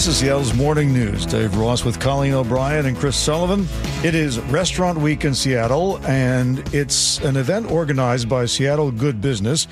This is Seattle's Morning News. Dave Ross with Colleen O'Brien and Chris Sullivan. It is Restaurant Week in Seattle, and it's an event organized by Seattle Good Business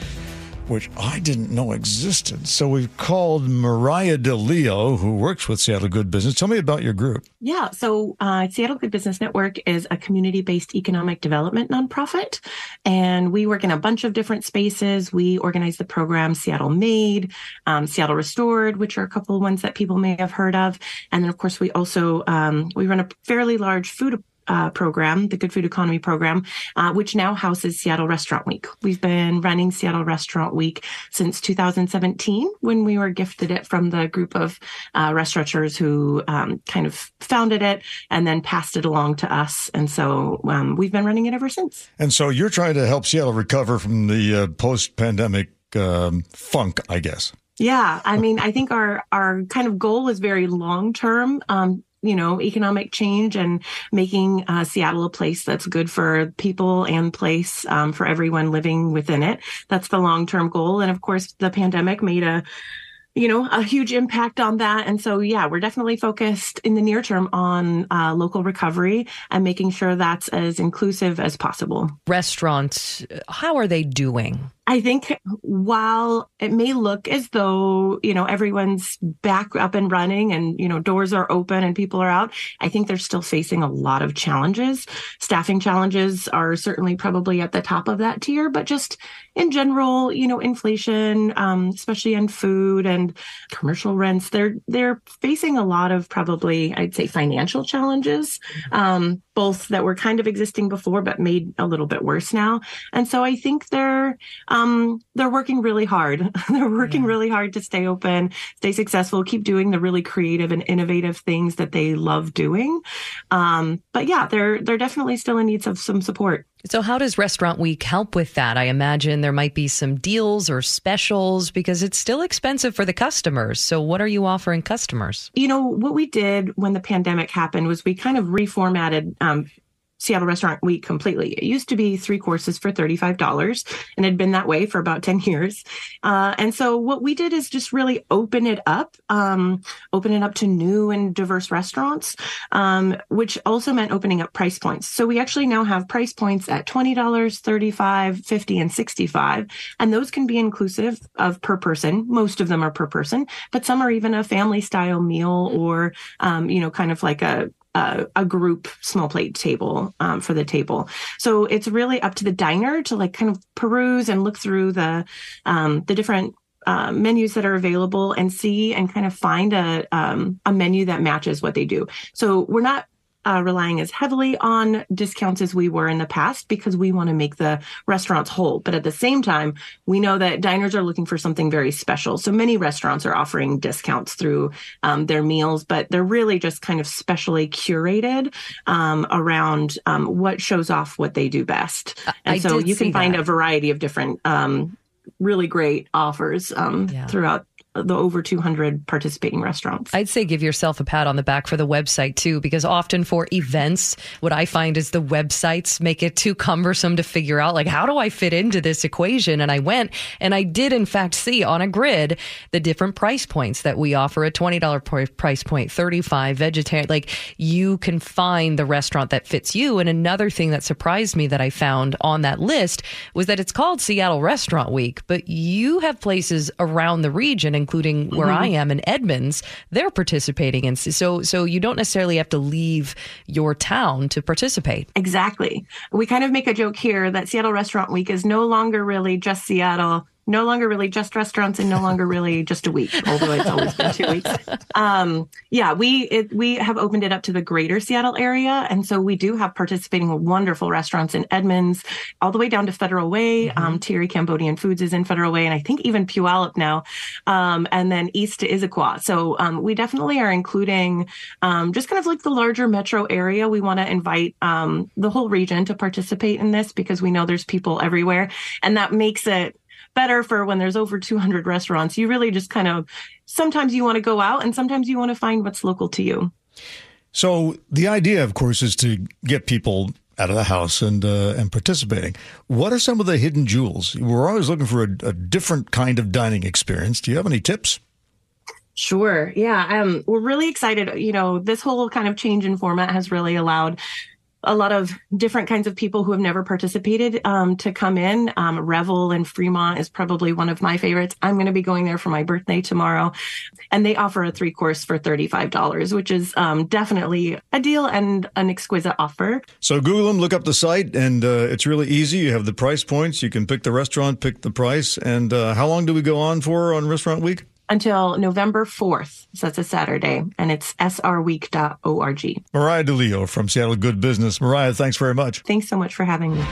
which I didn't know existed. So we've called Mariah DeLeo, who works with Seattle Good Business. Tell me about your group. Yeah. So uh, Seattle Good Business Network is a community based economic development nonprofit. And we work in a bunch of different spaces. We organize the program Seattle Made, um, Seattle Restored, which are a couple of ones that people may have heard of. And then, of course, we also um, we run a fairly large food uh, program, the Good Food Economy program, uh, which now houses Seattle Restaurant Week. We've been running Seattle Restaurant Week since 2017 when we were gifted it from the group of uh, restaurateurs who um, kind of founded it and then passed it along to us. And so um, we've been running it ever since. And so you're trying to help Seattle recover from the uh, post pandemic um, funk, I guess. Yeah, I mean, I think our our kind of goal is very long term. Um, you know, economic change and making uh, Seattle a place that's good for people and place um, for everyone living within it. That's the long term goal. And of course, the pandemic made a you know, a huge impact on that. And so, yeah, we're definitely focused in the near term on uh, local recovery and making sure that's as inclusive as possible. Restaurants, how are they doing? I think while it may look as though, you know, everyone's back up and running and, you know, doors are open and people are out, I think they're still facing a lot of challenges. Staffing challenges are certainly probably at the top of that tier, but just in general, you know, inflation, um, especially in food and commercial rents, they're, they're facing a lot of probably, I'd say financial challenges, um, both that were kind of existing before, but made a little bit worse now. And so I think they're, um, they're working really hard. they're working yeah. really hard to stay open, stay successful, keep doing the really creative and innovative things that they love doing. Um, but yeah, they're, they're definitely still in need of some support. So, how does Restaurant Week help with that? I imagine there might be some deals or specials because it's still expensive for the customers. So, what are you offering customers? You know, what we did when the pandemic happened was we kind of reformatted um, Seattle Restaurant Week completely. It used to be three courses for $35 and had been that way for about 10 years. Uh, and so what we did is just really open it up, um, open it up to new and diverse restaurants, um, which also meant opening up price points. So we actually now have price points at $20, $35, 50 and 65 And those can be inclusive of per person. Most of them are per person, but some are even a family style meal or, um, you know, kind of like a uh, a group small plate table um, for the table. So it's really up to the diner to like kind of peruse and look through the um, the different uh, menus that are available and see and kind of find a um, a menu that matches what they do. So we're not uh, relying as heavily on discounts as we were in the past because we want to make the restaurants whole. But at the same time, we know that diners are looking for something very special. So many restaurants are offering discounts through um, their meals, but they're really just kind of specially curated um, around um, what shows off what they do best. And I so you can find that. a variety of different um, really great offers um, yeah. throughout the over 200 participating restaurants. I'd say give yourself a pat on the back for the website too, because often for events, what I find is the websites make it too cumbersome to figure out, like, how do I fit into this equation? And I went and I did, in fact, see on a grid the different price points that we offer a $20 price point, 35 vegetarian. Like, you can find the restaurant that fits you. And another thing that surprised me that I found on that list was that it's called Seattle Restaurant Week, but you have places around the region, including where mm-hmm. I am in Edmonds, they're participating. And so, so you don't necessarily have to leave your town to participate. Exactly. We kind of make a joke here that Seattle Restaurant Week is no longer really just Seattle no longer really just restaurants and no longer really just a week, although it's always been two weeks. Um, yeah, we it, we have opened it up to the greater Seattle area, and so we do have participating wonderful restaurants in Edmonds, all the way down to Federal Way. Mm-hmm. Um, Thierry Cambodian Foods is in Federal Way, and I think even Puyallup now, um, and then east to Issaquah. So um, we definitely are including um, just kind of like the larger metro area. We want to invite um, the whole region to participate in this because we know there's people everywhere, and that makes it better for when there's over 200 restaurants. You really just kind of sometimes you want to go out and sometimes you want to find what's local to you. So the idea, of course, is to get people out of the house and uh, and participating. What are some of the hidden jewels? We're always looking for a, a different kind of dining experience. Do you have any tips? Sure. Yeah. Um, we're really excited. You know, this whole kind of change in format has really allowed a lot of different kinds of people who have never participated um, to come in. Um, Revel in Fremont is probably one of my favorites. I'm going to be going there for my birthday tomorrow, and they offer a three course for $35, which is um, definitely a deal and an exquisite offer. So Google them, look up the site, and uh, it's really easy. You have the price points. You can pick the restaurant, pick the price. And uh, how long do we go on for on Restaurant Week? Until November 4th. So that's a Saturday, and it's srweek.org. Mariah DeLeo from Seattle Good Business. Mariah, thanks very much. Thanks so much for having me.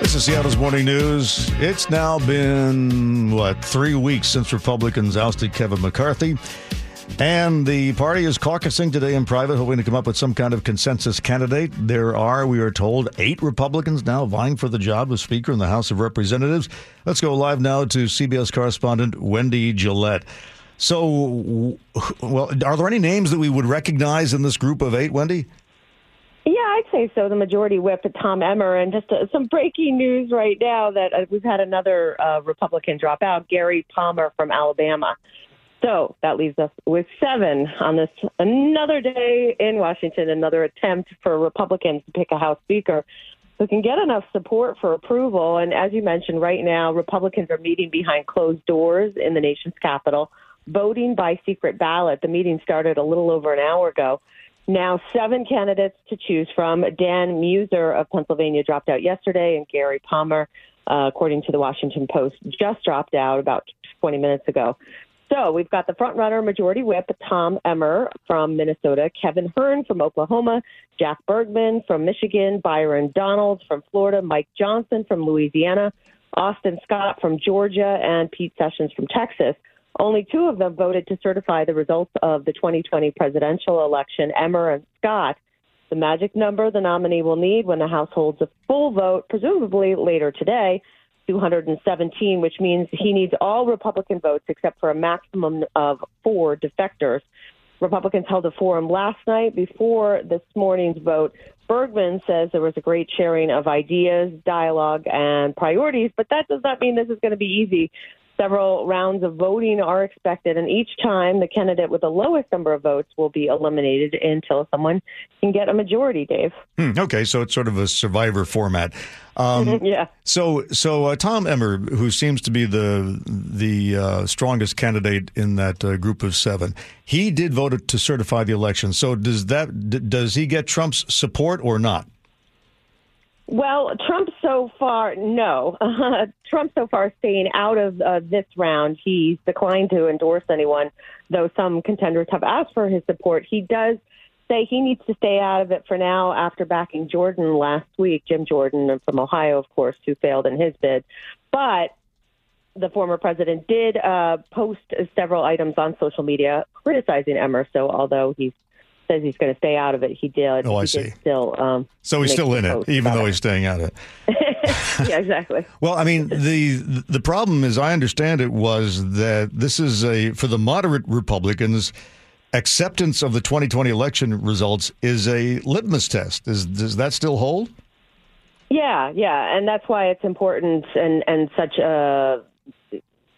This is Seattle's Morning News. It's now been, what, three weeks since Republicans ousted Kevin McCarthy. And the party is caucusing today in private, hoping to come up with some kind of consensus candidate. There are, we are told, eight Republicans now vying for the job of Speaker in the House of Representatives. Let's go live now to CBS correspondent Wendy Gillette. So, well, are there any names that we would recognize in this group of eight, Wendy? Yeah, I'd say so. The majority whip, Tom Emmer, and just uh, some breaking news right now that uh, we've had another uh, Republican drop out, Gary Palmer from Alabama. So that leaves us with seven on this another day in Washington, another attempt for Republicans to pick a House Speaker who can get enough support for approval. And as you mentioned, right now, Republicans are meeting behind closed doors in the nation's capital, voting by secret ballot. The meeting started a little over an hour ago. Now, seven candidates to choose from. Dan Meuser of Pennsylvania dropped out yesterday, and Gary Palmer, uh, according to the Washington Post, just dropped out about 20 minutes ago. So we've got the frontrunner majority whip, Tom Emmer from Minnesota, Kevin Hern from Oklahoma, Jack Bergman from Michigan, Byron Donalds from Florida, Mike Johnson from Louisiana, Austin Scott from Georgia, and Pete Sessions from Texas. Only two of them voted to certify the results of the 2020 presidential election, Emmer and Scott. The magic number the nominee will need when the House holds a full vote, presumably later today, 217, which means he needs all Republican votes except for a maximum of four defectors. Republicans held a forum last night before this morning's vote. Bergman says there was a great sharing of ideas, dialogue, and priorities, but that does not mean this is going to be easy. Several rounds of voting are expected, and each time the candidate with the lowest number of votes will be eliminated until someone can get a majority. Dave. Hmm, okay, so it's sort of a survivor format. Um, yeah. So, so uh, Tom Emmer, who seems to be the the uh, strongest candidate in that uh, group of seven, he did vote to certify the election. So, does that d- does he get Trump's support or not? Well, Trump so far, no. Uh, Trump so far staying out of uh, this round. He's declined to endorse anyone, though some contenders have asked for his support. He does say he needs to stay out of it for now after backing Jordan last week, Jim Jordan from Ohio, of course, who failed in his bid. But the former president did uh, post several items on social media criticizing Emmer. So although he's says he's going to stay out of it. He did. Oh, I see. Still, um, so he's still in it, even though it. he's staying out of it. yeah, exactly. well, I mean, the the problem, as I understand it, was that this is a for the moderate Republicans. Acceptance of the 2020 election results is a litmus test. Is does that still hold? Yeah, yeah, and that's why it's important and and such a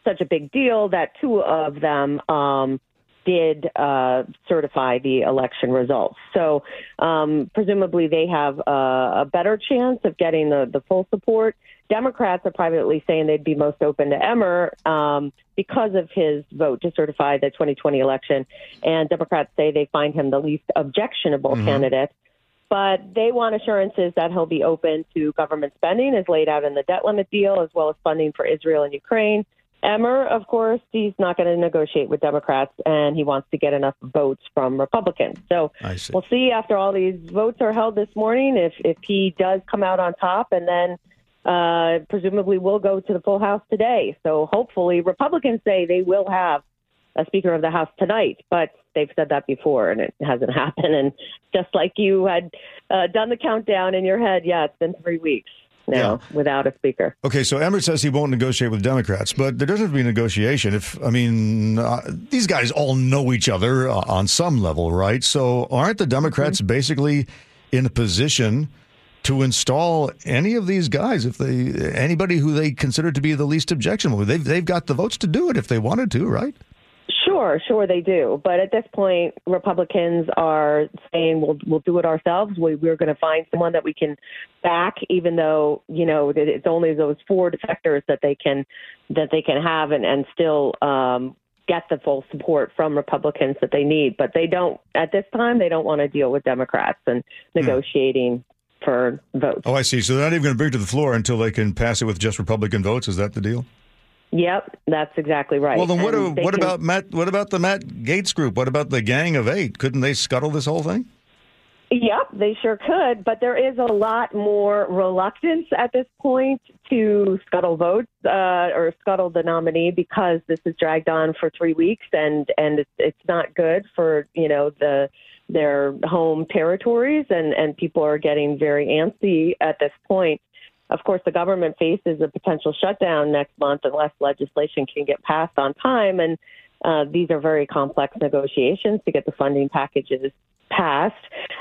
such a big deal that two of them um, did uh, certify the election results. So um, presumably they have a, a better chance of getting the, the full support. Democrats are privately saying they'd be most open to Emmer um, because of his vote to certify the 2020 election. And Democrats say they find him the least objectionable mm-hmm. candidate. But they want assurances that he'll be open to government spending as laid out in the debt limit deal, as well as funding for Israel and Ukraine Emmer, of course, he's not going to negotiate with Democrats, and he wants to get enough votes from Republicans. So see. we'll see after all these votes are held this morning if if he does come out on top, and then uh, presumably will go to the full House today. So hopefully, Republicans say they will have a Speaker of the House tonight, but they've said that before, and it hasn't happened. And just like you had uh, done the countdown in your head, yeah, it's been three weeks now yeah. without a speaker. Okay, so Emmer says he won't negotiate with Democrats, but there doesn't have to be negotiation. If I mean, uh, these guys all know each other uh, on some level, right? So aren't the Democrats mm-hmm. basically in a position? to install any of these guys if they anybody who they consider to be the least objectionable. They've they've got the votes to do it if they wanted to, right? Sure, sure they do. But at this point, Republicans are saying we'll we'll do it ourselves. We, we're going to find someone that we can back, even though you know that it's only those four defectors that they can that they can have and and still um, get the full support from Republicans that they need. But they don't at this time. They don't want to deal with Democrats and negotiating. For votes. Oh, I see. So they're not even going to bring it to the floor until they can pass it with just Republican votes. Is that the deal? Yep, that's exactly right. Well, then what, what can- about Matt? What about the Matt Gaetz group? What about the Gang of Eight? Couldn't they scuttle this whole thing? Yep, they sure could, but there is a lot more reluctance at this point to scuttle votes uh, or scuttle the nominee because this has dragged on for three weeks, and and it's, it's not good for you know the their home territories, and and people are getting very antsy at this point. Of course, the government faces a potential shutdown next month unless legislation can get passed on time, and uh, these are very complex negotiations to get the funding packages passed.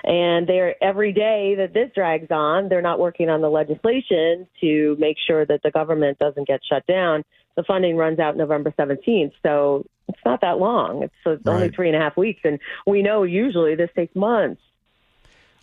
And they're every day that this drags on, they're not working on the legislation to make sure that the government doesn't get shut down. The funding runs out November 17th, so it's not that long. It's, it's only three and a half weeks, and we know usually this takes months.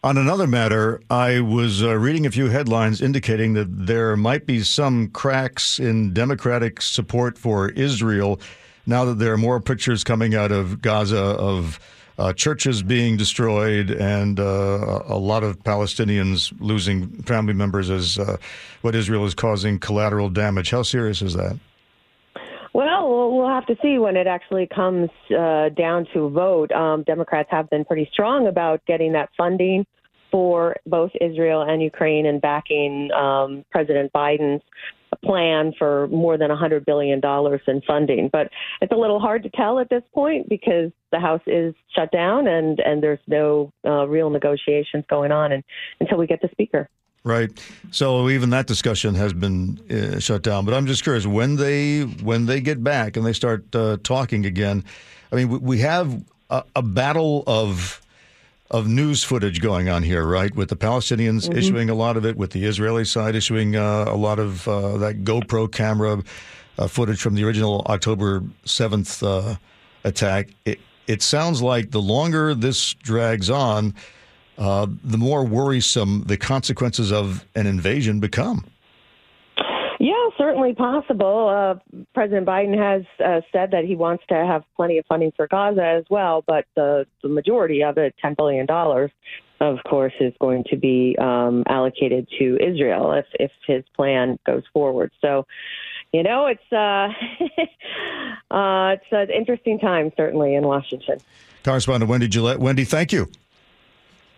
On another matter, I was uh, reading a few headlines indicating that there might be some cracks in Democratic support for Israel now that there are more pictures coming out of Gaza of uh, churches being destroyed and uh, a lot of Palestinians losing family members as uh, what Israel is causing collateral damage. How serious is that? Well, we'll have to see when it actually comes uh, down to a vote. Um, Democrats have been pretty strong about getting that funding for both Israel and Ukraine and backing um, President Biden's plan for more than $100 billion in funding. But it's a little hard to tell at this point because the House is shut down and, and there's no uh, real negotiations going on and, until we get the Speaker. Right. So even that discussion has been uh, shut down. But I'm just curious when they when they get back and they start uh, talking again. I mean, we, we have a, a battle of of news footage going on here, right? With the Palestinians issuing a lot of it, with the Israeli side issuing uh, a lot of uh, that GoPro camera uh, footage from the original October seventh uh, attack. It, it sounds like the longer this drags on, uh, the more worrisome the consequences of an invasion become. Certainly possible. Uh, President Biden has uh, said that he wants to have plenty of funding for Gaza as well, but the, the majority of it, $10 billion, of course, is going to be um, allocated to Israel if, if his plan goes forward. So, you know, it's uh, uh, it's an interesting time, certainly, in Washington. Correspondent Wendy Gillette. Wendy, thank you.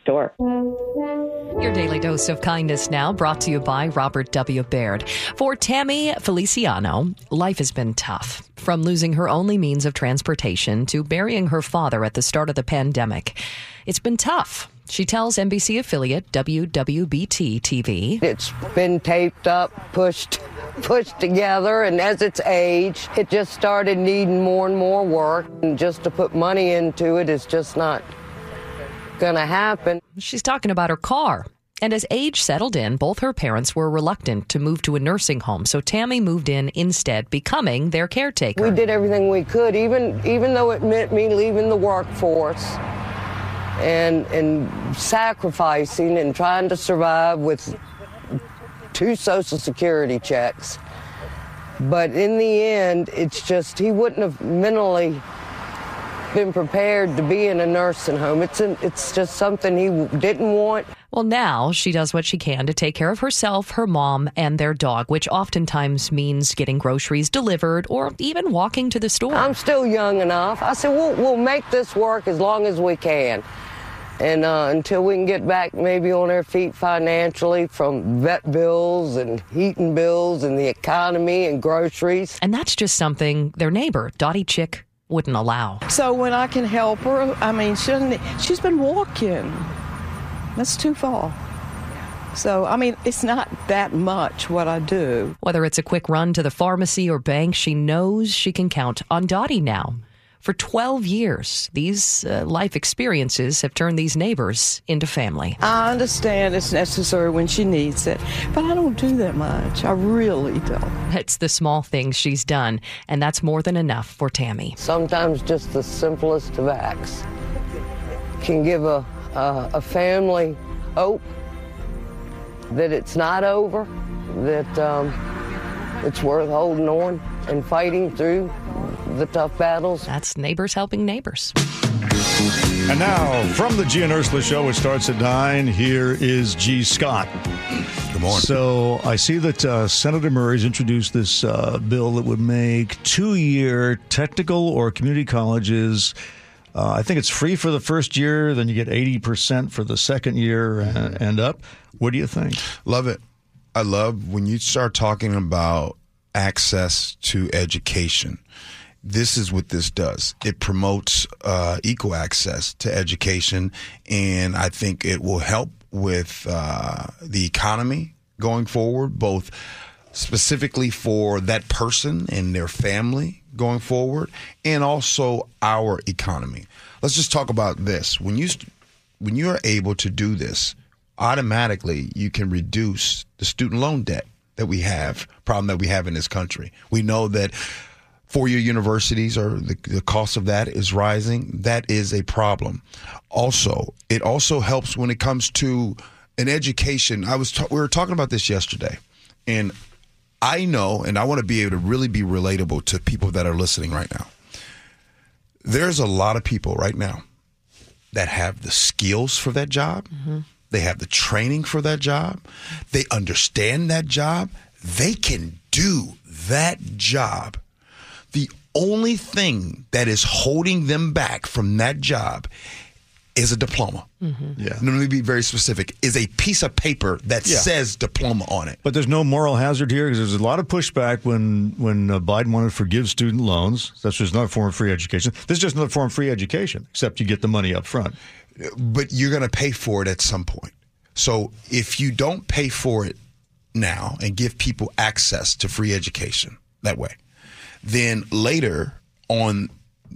Sure. Your daily dose of kindness now brought to you by Robert W. Baird. For Tammy Feliciano, life has been tough. From losing her only means of transportation to burying her father at the start of the pandemic. It's been tough. She tells NBC affiliate WWBT TV. It's been taped up, pushed, pushed together, and as it's aged, it just started needing more and more work. And just to put money into it is just not gonna happen. She's talking about her car. And as age settled in, both her parents were reluctant to move to a nursing home, so Tammy moved in instead, becoming their caretaker. We did everything we could, even even though it meant me leaving the workforce and and sacrificing and trying to survive with two social security checks. But in the end, it's just he wouldn't have mentally been prepared to be in a nursing home. It's an, it's just something he didn't want. Well, now she does what she can to take care of herself, her mom, and their dog, which oftentimes means getting groceries delivered or even walking to the store. I'm still young enough. I said, we'll, we'll make this work as long as we can. And uh, until we can get back maybe on our feet financially from vet bills and heating bills and the economy and groceries. and that's just something their neighbor, Dottie Chick, wouldn't allow. So when I can help her, I mean, doesn't, she's been walking. That's too far. So, I mean, it's not that much what I do. Whether it's a quick run to the pharmacy or bank, she knows she can count on Dottie now. For 12 years, these uh, life experiences have turned these neighbors into family. I understand it's necessary when she needs it, but I don't do that much. I really don't. It's the small things she's done, and that's more than enough for Tammy. Sometimes just the simplest of acts can give a, a, a family hope that it's not over, that um, it's worth holding on and fighting through the tough battles. That's neighbors helping neighbors. And now, from the Gee and Ursula Show, which starts at 9, here is Gee Scott. Good morning. So I see that uh, Senator Murray's introduced this uh, bill that would make two year technical or community colleges. Uh, I think it's free for the first year, then you get 80% for the second year and, and up. What do you think? Love it. I love when you start talking about access to education. This is what this does. It promotes uh, equal access to education, and I think it will help with uh, the economy going forward, both specifically for that person and their family going forward, and also our economy. Let's just talk about this. When you when you are able to do this, automatically you can reduce the student loan debt that we have, problem that we have in this country. We know that four-year universities or the, the cost of that is rising. That is a problem. Also, it also helps when it comes to an education. I was ta- we were talking about this yesterday, and I know, and I want to be able to really be relatable to people that are listening right now. There's a lot of people right now that have the skills for that job. Mm-hmm. They have the training for that job. They understand that job. They can do that job. The only thing that is holding them back from that job is a diploma. Yeah. Let me be very specific. Is a piece of paper that Yeah. says diploma on it. But there's no moral hazard here because there's a lot of pushback when when uh, Biden wanted to forgive student loans. That's just another form of free education. This is just another form of free education, except you get the money up front. But you're going to pay for it at some point. So if you don't pay for it now and give people access to free education that way, then later on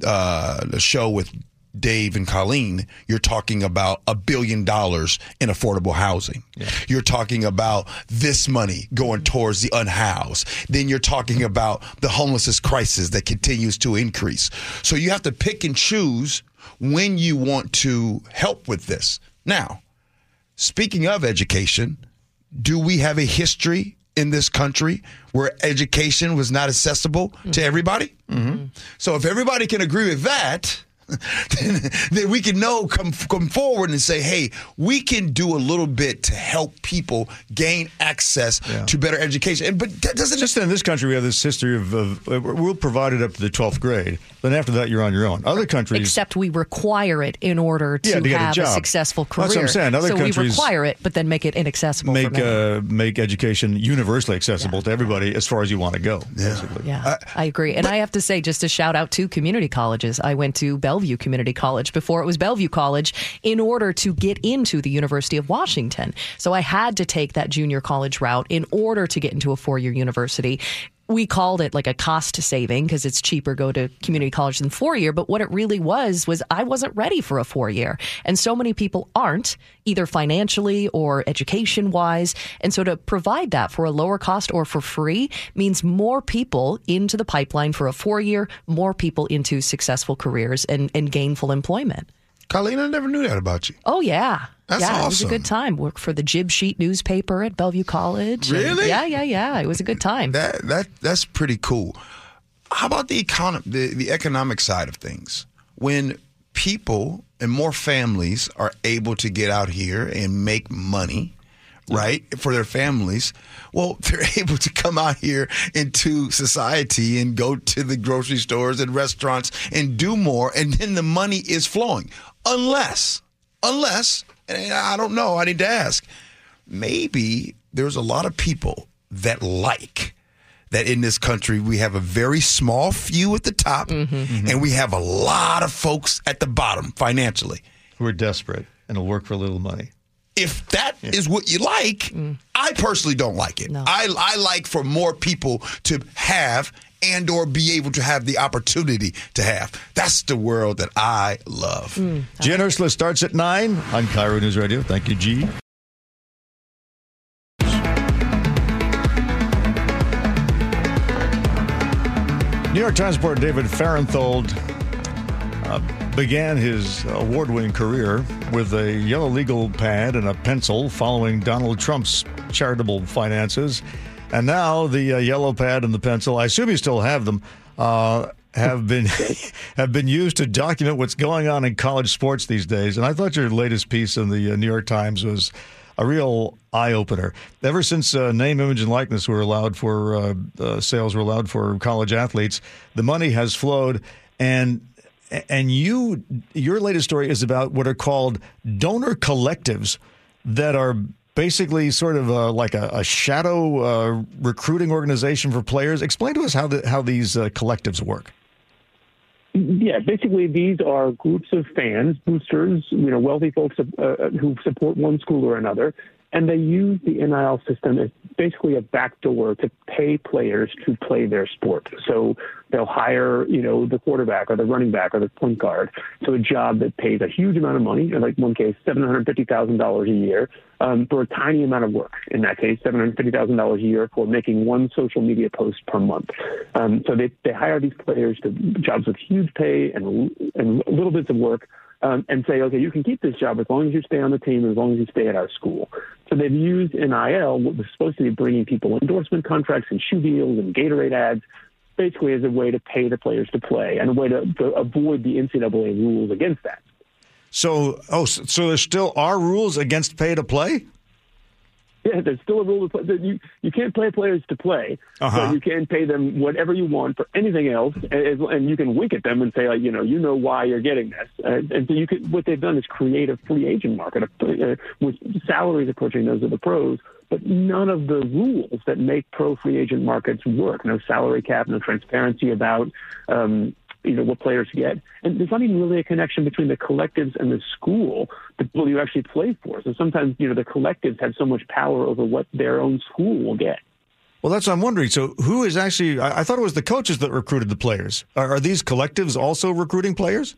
uh, the show with Dave and Colleen, you're talking about a billion dollars in affordable housing. You're talking about this money going towards the unhoused. Then you're talking about the homelessness crisis that continues to increase. So you have to pick and choose when you want to help with this. Now, speaking of education, do we have a history in this country where education was not accessible to everybody? Mm-hmm. So if everybody can agree with that, then, then we can know come come forward and say, hey, we can do a little bit to help people gain access Yeah. to better education. And but that doesn't Just in this country, we have this history of, of uh, we're provided up to the 12th grade. Then after that, you're on your own. Other countries, Except we require it in order to, Yeah, to get a have job. successful career. That's what I'm saying. Other so we countries require it, but then make it inaccessible. make many. uh, make education universally accessible to everybody as far as you want to go. Basically. Yeah, I agree. And I have to say, just a shout out to community colleges. I went to Bellevue Community College before it was Bellevue College in order to get into the University of Washington. So I had to take that junior college route in order to get into a four year university. We called it like a cost saving because it's cheaper go to community college than four year. But what it really was was I wasn't ready for a four year. And so many people aren't either financially or education wise. And so to provide that for a lower cost or for free means more people into the pipeline for a four year, more people into successful careers and, and gainful employment. Colleen, I never knew that about you. Oh yeah. That's yeah, it was a good time. Worked for the Jib Sheet newspaper at Bellevue College. Really? yeah, yeah, yeah. It was a good time. That that that's pretty cool. How about the economic the, the economic side of things? When people and more families are able to get out here and make money, right, for their families, well, they're able to come out here into society and go to the grocery stores and restaurants and do more, and then the money is flowing. Unless, unless, and I don't know, I need to ask, maybe there's a lot of people that like that in this country we have a very small few at the top mm-hmm. Mm-hmm. and we have a lot of folks at the bottom financially. We're desperate and it'll work for a little money. if that is what you like, mm. I personally don't like it. No. I I like for more people to have and or be able to have the opportunity to have. That's the world that I love. Gee and Ursula starts at 9 on KIRO News Radio. Thank you, Gee New York Times reporter David Fahrenthold uh, began his award winning career with a yellow legal pad and a pencil following Donald Trump's charitable finances. And now the uh, yellow pad and the pencil, I assume you still have them, uh, have been have been used to document what's going on in college sports these days. And I thought your latest piece in the uh, New York Times was a real eye opener. Ever since uh, name, image, and likeness were allowed for uh, uh, sales were allowed for college athletes, the money has flowed. And and you your latest story is about what are called donor collectives that are basically sort of uh, like a, a shadow uh, recruiting organization for players. Explain to us how the, how these uh, collectives work. Yeah, basically these are groups of fans, boosters, you know, wealthy folks uh, who support one school or another, and they use the NIL system as basically a backdoor to pay players to play their sport. So they'll hire, you know, the quarterback or the running back or the point guard to a job that pays a huge amount of money, like one case, seven hundred fifty thousand dollars a year, um, for a tiny amount of work. In that case, seven hundred fifty thousand dollars a year for making one social media post per month. Um, so they they hire these players to jobs with huge pay and and little bits of work um, and say, okay, you can keep this job as long as you stay on the team, as long as you stay at our school. So they've used NIL, what was supposed to be bringing people endorsement contracts and shoe deals and Gatorade ads, basically as a way to pay the players to play and a way to, to avoid the NCAA rules against that. So, oh, so so there still are rules against pay to play? Yeah, there's still a rule to play. that You you can't pay players to play, Uh-huh. but you can pay them whatever you want for anything else, and, and you can wink at them and say, like, you know, you know why you're getting this. And, and so you could what they've done is create a free agent market uh, with salaries approaching those of the pros, but none of the rules that make pro free agent markets work. No salary cap, no transparency about. Um, you know, what players get. And there's not even really a connection between the collectives and the school, the people you actually play for. So sometimes, you know, the collectives have so much power over what their own school will get. Well, that's what I'm wondering. So, who is actually? I, I thought it was the coaches that recruited the players. Are, are these collectives also recruiting players?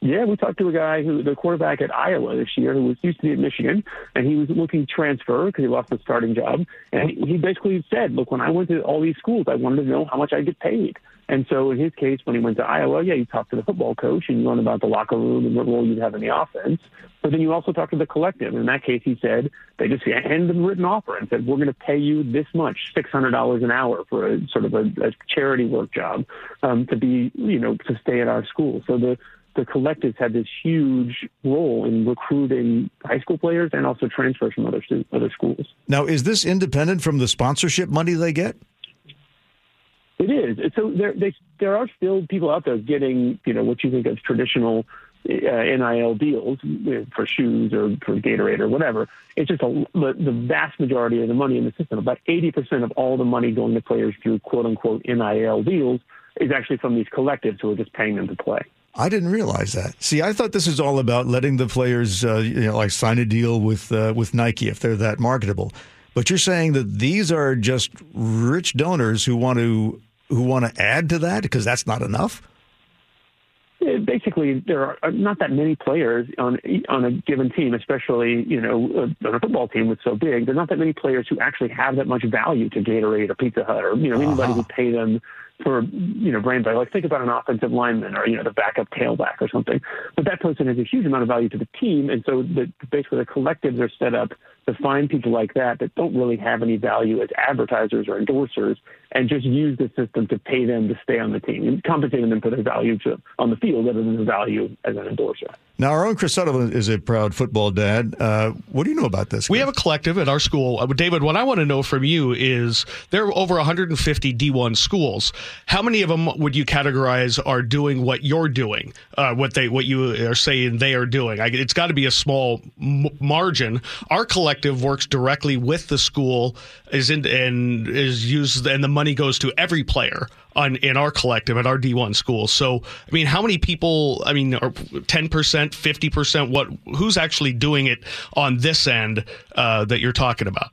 Yeah, we talked to a guy who, the quarterback at Iowa this year, who was used to be at Michigan, and he was looking to transfer because he lost the starting job. And he basically said, "Look, when I went to all these schools, I wanted to know how much I get paid." And so, in his case, when he went to Iowa, yeah, you talked to the football coach and you learn about the locker room and what role you'd have in the offense. But then you also talk to the collective. In that case, he said they just handed him a written offer and said, "We're going to pay you this much, six hundred dollars an hour for a sort of a, a charity work job um, to be, you know, to stay at our school." So the the collectives had this huge role in recruiting high school players and also transfers from other other schools. Now, is this independent from the sponsorship money they get? It is. So there, they, there are still people out there getting, you know, what you think of traditional uh, NIL deals for shoes or for Gatorade or whatever. It's just a, the, the vast majority of the money in the system. About 80% of all the money going to players through quote unquote NIL deals is actually from these collectives who are just paying them to play. I didn't realize that. See, I thought this is all about letting the players, uh, you know, like sign a deal with uh, with Nike if they're that marketable. But you're saying that these are just rich donors who want to who want to add to that because that's not enough. Uh, basically, there are uh, not that many players on on a given team, especially you know uh, on a football team that's so big. There's not that many players who actually have that much value to Gatorade or Pizza Hut or you know anybody uh-huh. who pay them for you know brand value. Like think about an offensive lineman or you know the backup tailback or something. But that person has a huge amount of value to the team, and so the, basically the collectives are set up to find people like that that don't really have any value as advertisers or endorsers, and just use the system to pay them to stay on the team and compensating them for their value to, on the field rather than their value as an endorser. Now, our own Chris Sullivan is a proud football dad. Uh, what do you know about this? We have a collective at our school. Uh, David, what I want to know from you is there are over 150 D1 schools. How many of them would you categorize are doing what you're doing? Uh, what they, what you are saying they are doing? I, it's got to be a small m- margin. Our collective works directly with the school, is in, and is used, and the money goes to every player on in our collective at our D1 school. So, I mean, how many people? I mean, are 10% fifty percent? What? Who's actually doing it on this end uh, that you're talking about?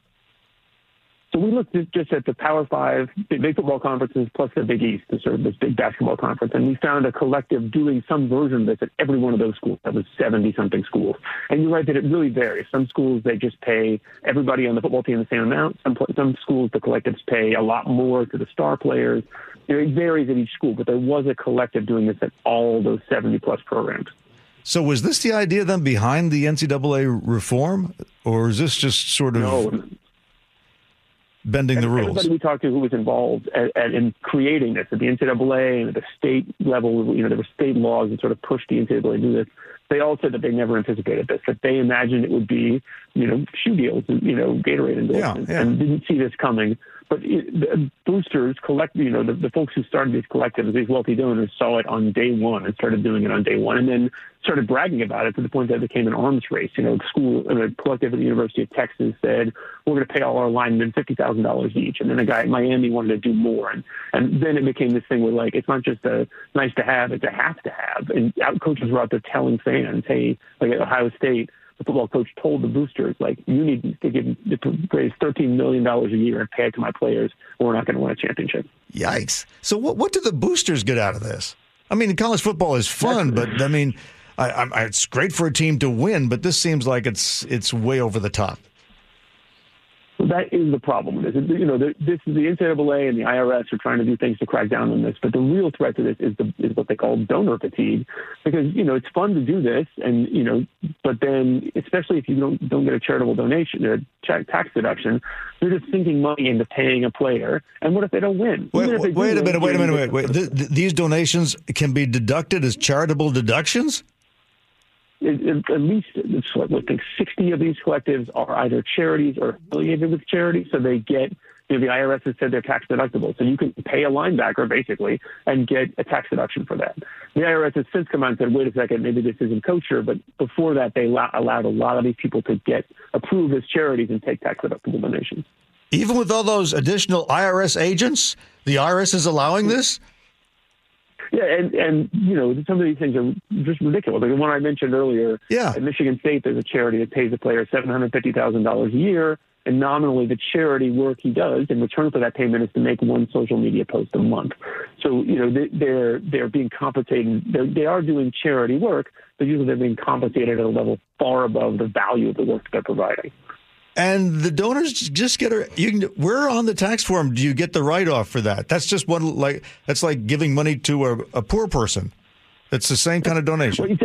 So we looked just at the Power Five big football conferences plus the Big East, the sort of this big basketball conference, and we found a collective doing some version of this at every one of those schools. That was 70 something schools. And you're right that it really varies. Some schools they just pay everybody on the football team the same amount. Some some schools the collectives pay a lot more to the star players. You know, it varies at each school, but there was a collective doing this at all those 70 plus programs. So was this the idea then behind the NCAA reform, or is this just sort of? No bending the rules. Everybody we talked to who was involved at, at, in creating this at the NCAA and at the state level, you know, there were state laws that sort of pushed the NCAA to do this. They all said that they never anticipated this, that they imagined it would be, you know, shoe deals, and, you know, Gatorade endorsements, yeah, yeah. and didn't see this coming. But it, boosters collect, you know, the, the folks who started these collectives, these wealthy donors, saw it on day one and started doing it on day one, and then started bragging about it to the point that it became an arms race. You know, a school, a collective at the University of Texas said, "We're going to pay all our linemen fifty thousand dollars each," and then a guy at Miami wanted to do more, and and then it became this thing where like it's not just a nice to have, it's a have to have, and out coaches were out there telling fans, "Hey, like at Ohio State." The football coach told the boosters, like, you need to give to raise thirteen million dollars a year and pay it to my players, or we're not going to win a championship. Yikes! So what what do the boosters get out of this? I mean, college football is fun, but I mean, I, I, it's great for a team to win, but this seems like it's it's way over the top. That is the problem. You know, this is the NCAA and the IRS are trying to do things to crack down on this, but the real threat to this is the is what they call donor fatigue, because you know it's fun to do this, and you know, but then especially if you don't don't get a charitable donation, a tax deduction, you're just sinking money into paying a player. And what if they don't win? Wait, wait, wait a minute, wait a minute, wait, wait. Th- th- these donations can be deducted as charitable deductions at least I think 60 of these collectives are either charities or affiliated with charities, so they get. You know, the IRS has said they're tax deductible, so you can pay a linebacker basically and get a tax deduction for that. The IRS has since come out and said, "Wait a second, maybe this isn't kosher." But before that, they allowed a lot of these people to get approved as charities and take tax deductible donations. Even with all those additional IRS agents, the IRS is allowing this. Yeah, and and you know some of these things are just ridiculous. Like the one I mentioned earlier. Yeah. At Michigan State, there's a charity that pays a player seven hundred fifty thousand dollars a year, and nominally the charity work he does in return for that payment is to make one social media post a month. So you know they, they're they're being compensated. They're, they are doing charity work, but usually they're being compensated at a level far above the value of the work they're providing and the donors just get a you can we're on the tax form do you get the write off for that that's just one like that's like giving money to a, a poor person it's the same kind of donation well,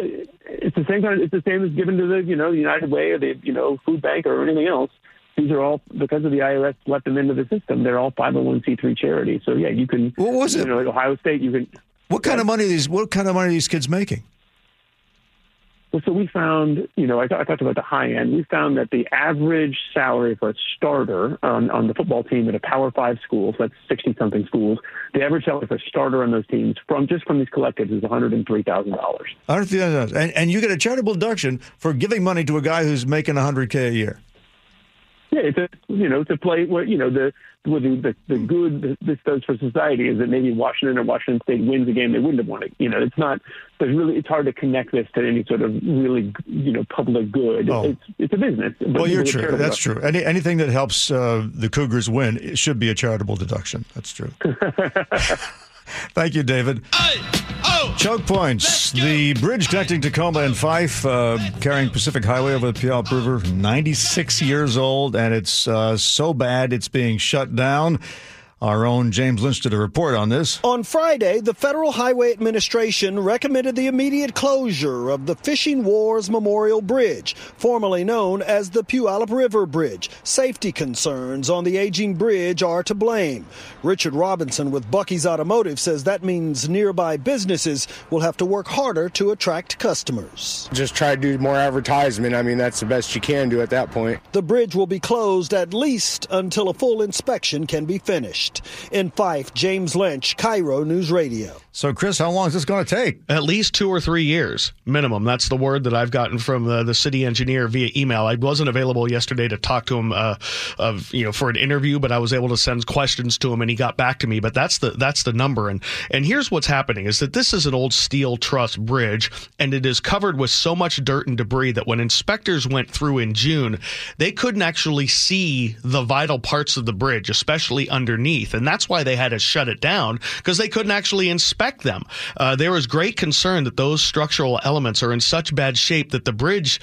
it's the same kind of it's the same as given to the you know the united way or the you know food bank or anything else these are all because of the IRS let them into the system. They're all 501c3 charities. So yeah, you can. What was it? You know, at Ohio State, you can. What kind of money these? What kind of money are these kids making? Well, so we found, you know, I, I, talked about the high end. We found that the average salary for a starter on, on the football team at a Power Five school, so that's sixty something schools, the average salary for a starter on those teams from just from these collectives is one hundred and and you get a charitable deduction for giving money to a guy who's making hundred k a year. Yeah, it's a you know to play what you know the what the, the the good this does for society is that maybe Washington or Washington State wins a game they wouldn't have won it. You know, it's not. There's really it's hard to connect this to any sort of really you know public good. Oh. It's it's a business. Well, you're true. That's true. Any anything that helps uh, the Cougars win it should be a charitable deduction. That's true. Thank you, David. oh. Choke points. The bridge connecting Tacoma and Fife, uh, carrying Pacific Highway over the Puyallup River, 96 years old, and it's uh, so bad it's being shut down. Our own James Lynch did a report on this. On Friday, the Federal Highway Administration recommended the immediate closure of the Fishing Wars Memorial Bridge, formerly known as the Puyallup River Bridge. Safety concerns on the aging bridge are to blame. Richard Robinson with Bucky's Automotive says that means nearby businesses will have to work harder to attract customers. Just try to do more advertisement. I mean, that's the best you can do at that point. The bridge will be closed at least until a full inspection can be finished. In Fife, James Lynch, KIRO News Radio. So, Chris, how long is this going to take? At least two or three years minimum. That's the word that I've gotten from uh, the city engineer via email. I wasn't available yesterday to talk to him, uh, of you know, for an interview, but I was able to send questions to him, and he got back to me. But that's the that's the number. And and here's what's happening: is that this is an old steel truss bridge, and it is covered with so much dirt and debris that when inspectors went through in June, they couldn't actually see the vital parts of the bridge, especially underneath, and that's why they had to shut it down because they couldn't actually inspect them. Uh, there was great concern that those structural elements are in such bad shape that the bridge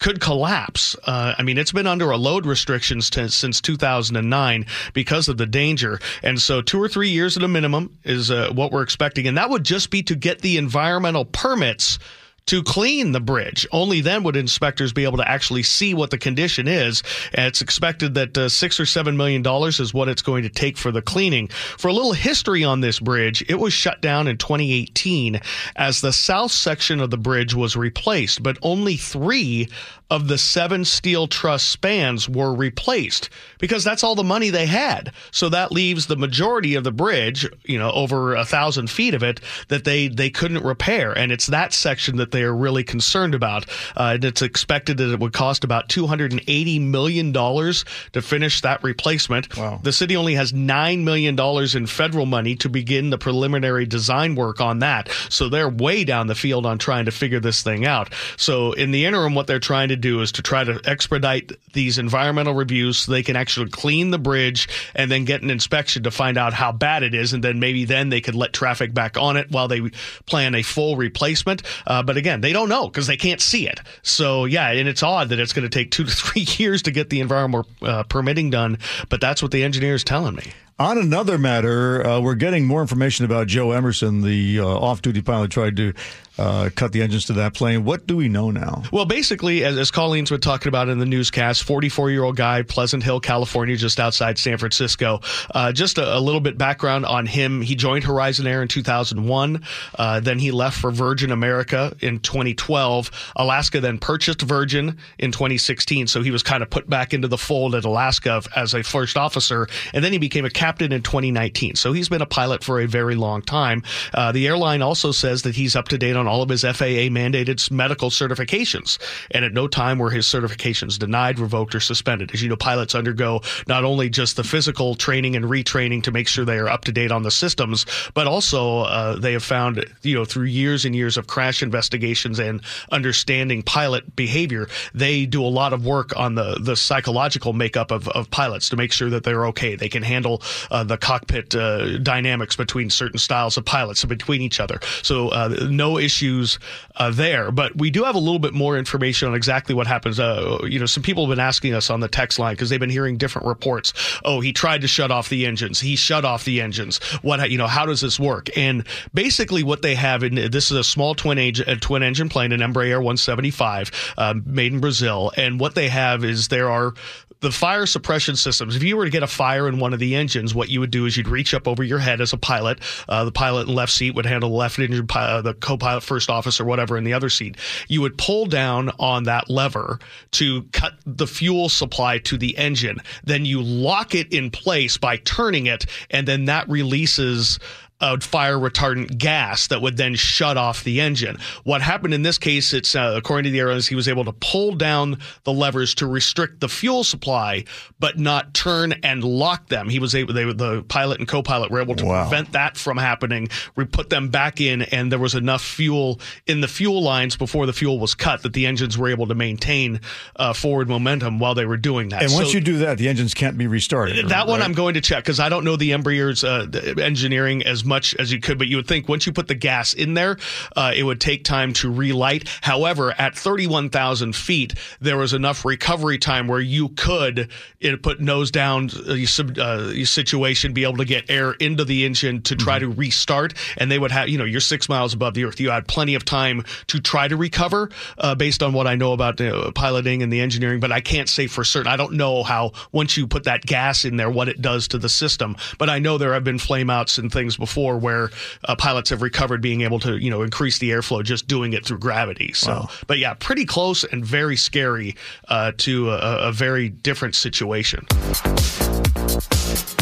could collapse. Uh, I mean, it's been under a load restrictions since 2009 because of the danger. And so, two or three years at a minimum is uh, what we're expecting. And that would just be to get the environmental permits to clean the bridge. Only then would inspectors be able to actually see what the condition is. And it's expected that uh, six or seven million dollars is what it's going to take for the cleaning. For a little history on this bridge, it was shut down in 2018 as the south section of the bridge was replaced, but only three of the seven steel truss spans were replaced because that's all the money they had. So that leaves the majority of the bridge, you know, over a thousand feet of it that they, they couldn't repair. And it's that section that they are really concerned about. Uh, and it's expected that it would cost about $280 million to finish that replacement. Wow. The city only has $9 million in federal money to begin the preliminary design work on that. So they're way down the field on trying to figure this thing out. So in the interim, what they're trying to do is to try to expedite these environmental reviews so they can actually clean the bridge and then get an inspection to find out how bad it is. And then maybe then they could let traffic back on it while they plan a full replacement. Uh, but again, they don't know because they can't see it. So yeah, and it's odd that it's going to take two to three years to get the environmental uh, permitting done. But that's what the engineer is telling me. On another matter, uh, we're getting more information about Joe Emerson, the uh, off duty pilot tried to uh, cut the engines to that plane. What do we know now? Well, basically, as, as Colleen's been talking about in the newscast, 44 year old guy, Pleasant Hill, California, just outside San Francisco. Uh, just a, a, little bit background on him. He joined Horizon Air in 2001. Uh, then he left for Virgin America in 2012. Alaska then purchased Virgin in 2016. So he was kind of put back into the fold at Alaska as a first officer. And then he became a captain in 2019. So he's been a pilot for a very long time. Uh, the airline also says that he's up to date on all of his FAA mandated medical certifications. And at no time were his certifications denied, revoked, or suspended. As you know, pilots undergo not only just the physical training and retraining to make sure they are up to date on the systems, but also uh, they have found, you know, through years and years of crash investigations and understanding pilot behavior, they do a lot of work on the, the psychological makeup of, of pilots to make sure that they're okay. They can handle uh, the cockpit uh, dynamics between certain styles of pilots and between each other. So uh, no issues uh, there. But we do have a little bit more information on exactly what happens. Uh, you know, some people have been asking us on the text line because they've been hearing different reports. Oh, he tried to shut off the engines. He shut off the engines. What you know? How does this work? And basically, what they have in this is a small twin engine, twin engine plane, an Embraer 175, uh, made in Brazil. And what they have is there are the fire suppression systems. If you were to get a fire in one of the engines, what you would do is you'd reach up over your head as a pilot. Uh, the pilot in left seat would handle the left engine, uh, the co-pilot, first officer, whatever, in the other seat. You would pull down on that lever to cut the fuel supply to the engine. Then you lock it in place by turning it, and then that releases a fire retardant gas that would then shut off the engine. What happened in this case, it's uh, according to the airlines, he was able to pull down the levers to restrict the fuel supply, but not turn and lock them. He was able, they, the pilot and co-pilot were able to wow. prevent that from happening. We put them back in, and there was enough fuel in the fuel lines before the fuel was cut that the engines were able to maintain uh, forward momentum while they were doing that. And once so, you do that, the engines can't be restarted. That right? one I'm going to check because I don't know the Embraer's uh, engineering as much as you could, but you would think once you put the gas in there, uh, it would take time to relight. However, at 31,000 feet, there was enough recovery time where you could it put nose down uh, uh, situation, be able to get air into the engine to try mm-hmm. to restart. And they would have, you know, you're six miles above the earth. You had plenty of time to try to recover uh, based on what I know about uh, piloting and the engineering, but I can't say for certain. I don't know how, once you put that gas in there, what it does to the system. But I know there have been flameouts and things before where uh, pilots have recovered being able to, you know, increase the airflow just doing it through gravity. So, wow. but yeah, pretty close and very scary uh, to a, a very different situation.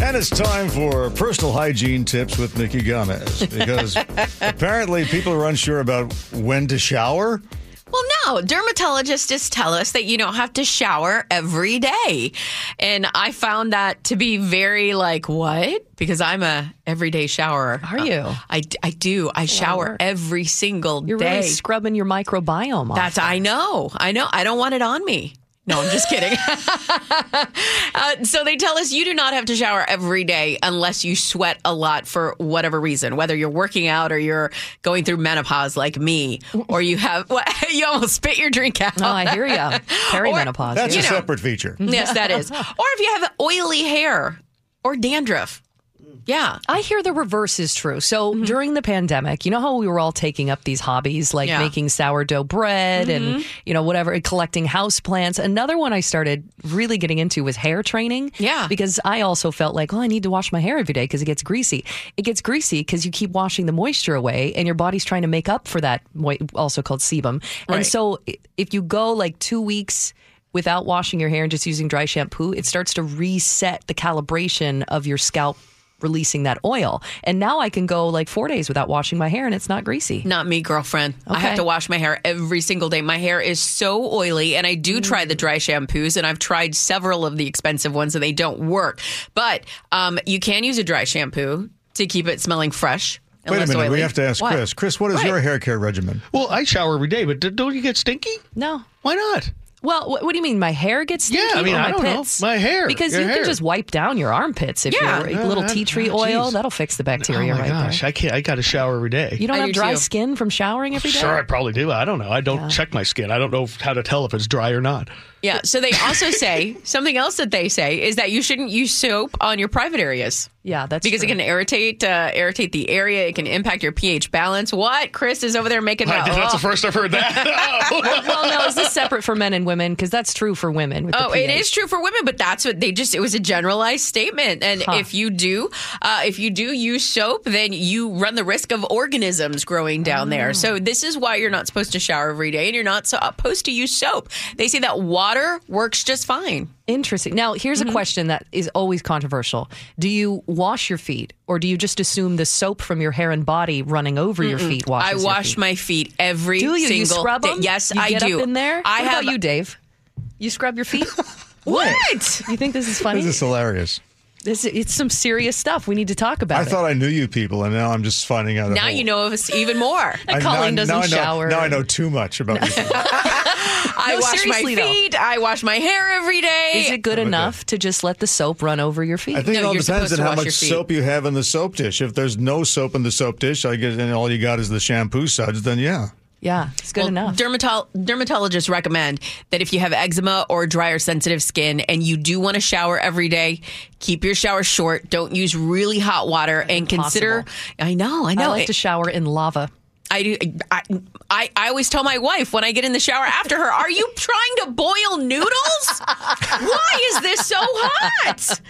And it's time for personal hygiene tips with Micki Gamez because apparently people are unsure about when to shower. Well, no, dermatologists just tell us that you don't have to shower every day. And I found that to be very like, what? Because I'm a everyday showerer. Are you? Uh, I, I do. I shower every single You're day. really scrubbing your microbiome off. That's I know. I know. I don't want it on me. No, I'm just kidding. uh, so they tell us you do not have to shower every day unless you sweat a lot for whatever reason, whether you're working out or you're going through menopause like me, or you have what, you almost spit your drink out. Oh, I hear ya. Perimenopause. That's You a know. separate feature. yes, that is. Or if you have oily hair or dandruff. Yeah. I hear the reverse is true. So mm-hmm. during the pandemic, you know how we were all taking up these hobbies like Yeah. making sourdough bread and mm-hmm. you know whatever, collecting house plants. Another one I started really getting into was hair training. Yeah. because I also felt like, oh, I need to wash my hair every day because it gets greasy. It gets greasy because you keep washing the moisture away, and your body's trying to make up for that, also called sebum. And so if you go like two weeks. Without washing your hair and just using dry shampoo, it starts to reset the calibration of your scalp releasing that oil. And now I can go like four days without washing my hair and it's not greasy. Not me, girlfriend. I have to wash my hair every single day. My hair is so oily, and I do try the dry shampoos, and I've tried several of the expensive ones, and they don't work. But um, you can use a dry shampoo to keep it smelling fresh. and Wait a less minute, we have to ask What? Chris. Chris, what is Right. your hair care regimen? Well, I shower every day, but don't you get stinky? No. Why not? Well, what, what do you mean? My hair gets stinky? Yeah, I mean, or I my don't know. pits? My hair, Because your you hair. can just wipe down your armpits if Yeah. you're a uh, little tea uh, tree oh, oil. geez. That'll fix the Oh bacteria my right gosh, there. I can't. I got to shower every day. You don't I have do dry too. skin from showering every day? Sure, I probably do. I don't know. I don't check my skin. I don't know how to tell if it's dry or not. Yeah. So they also say something else that they say is that you shouldn't use soap on your private areas. Yeah, that's because true. it can irritate uh, irritate the area. It can impact your pH balance. What? Chris is over there making I- that. that's oh. the first I've heard that. well, no, is this separate for men and women? Because that's true for women. With Oh, it pH. is true for women, but that's what they just. It was a generalized statement, and Huh. if you do, uh, if you do use soap, then you run the risk of organisms growing down Oh. there. So this is why you're not supposed to shower every day, and you're not supposed to use soap. They say that water works just fine. Interesting. Now, here's Mm-hmm. a question that is always controversial. Do you wash your feet or do you just assume the soap from your hair and body running over your feet I washes your feet? I wash feet? my feet every Do you? single You scrub day. them? Yes, You I get do. up in there? I what have about you, Dave? You scrub your feet? What? You think this is funny? This is hilarious. This it's some serious stuff. We need to talk about I it. thought I knew you people, and now I'm just finding out. Now whole- you know of us even more. I- Colleen doesn't now I know, shower. Now I know too much about you. I No, wash my seriously, though. feet. I wash my hair every day. Is it good enough to just let the soap run over your feet? I think No, it all depends on how much soap you have in the soap dish. If there's no soap in the soap dish, I guess, and all you got is the shampoo suds, then yeah. yeah, it's good Well, enough. Dermatol- dermatologists recommend that if you have eczema or dry or sensitive skin and you do want to shower every day, keep your shower short. Don't use really hot water and consider. I know, I know. I know. like to shower in lava. I do. I, I, I always tell my wife when I get in the shower after her, "Are you trying to boil noodles? Why is this so hot?"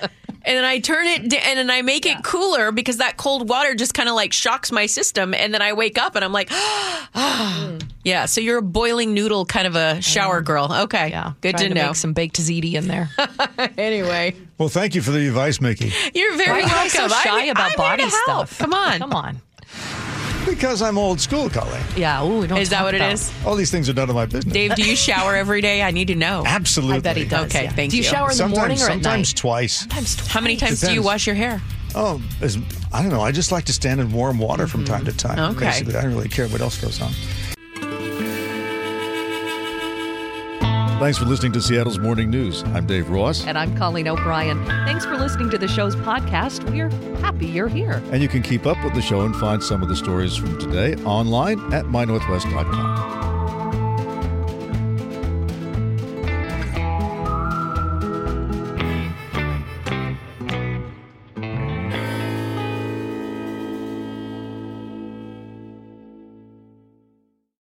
And then I turn it d- and then I make it cooler because that cold water just kind of like shocks my system. And then I wake up and I'm like, mm. yeah. So you're a boiling noodle kind of a shower girl. Okay, Yeah, good trying to know. Make some baked ziti in there. anyway, Well, thank you for the advice, Micki. you're very Why are you welcome. so shy I'm- about I'm body stuff? Come on, come on. Because I'm old school, Colleen. Yeah. Ooh, don't Is that what it about- is? All these things are none of my business. Dave? Do you shower every day? I need to know. Absolutely. I bet he does. Okay, yeah. thank Do you Do you. shower in the morning or at sometimes night? twice. Sometimes twice. How many times do you wash your hair? Oh, as, I don't know. I just like to stand in warm water from time to mm-hmm. time. Okay. Basically, I don't really care what else goes on. Thanks for listening to Seattle's Morning News. I'm Dave Ross. And I'm Colleen O'Brien. Thanks for listening to the show's podcast. We're happy you're here. And you can keep up with the show and find some of the stories from today online at mynorthwest.com.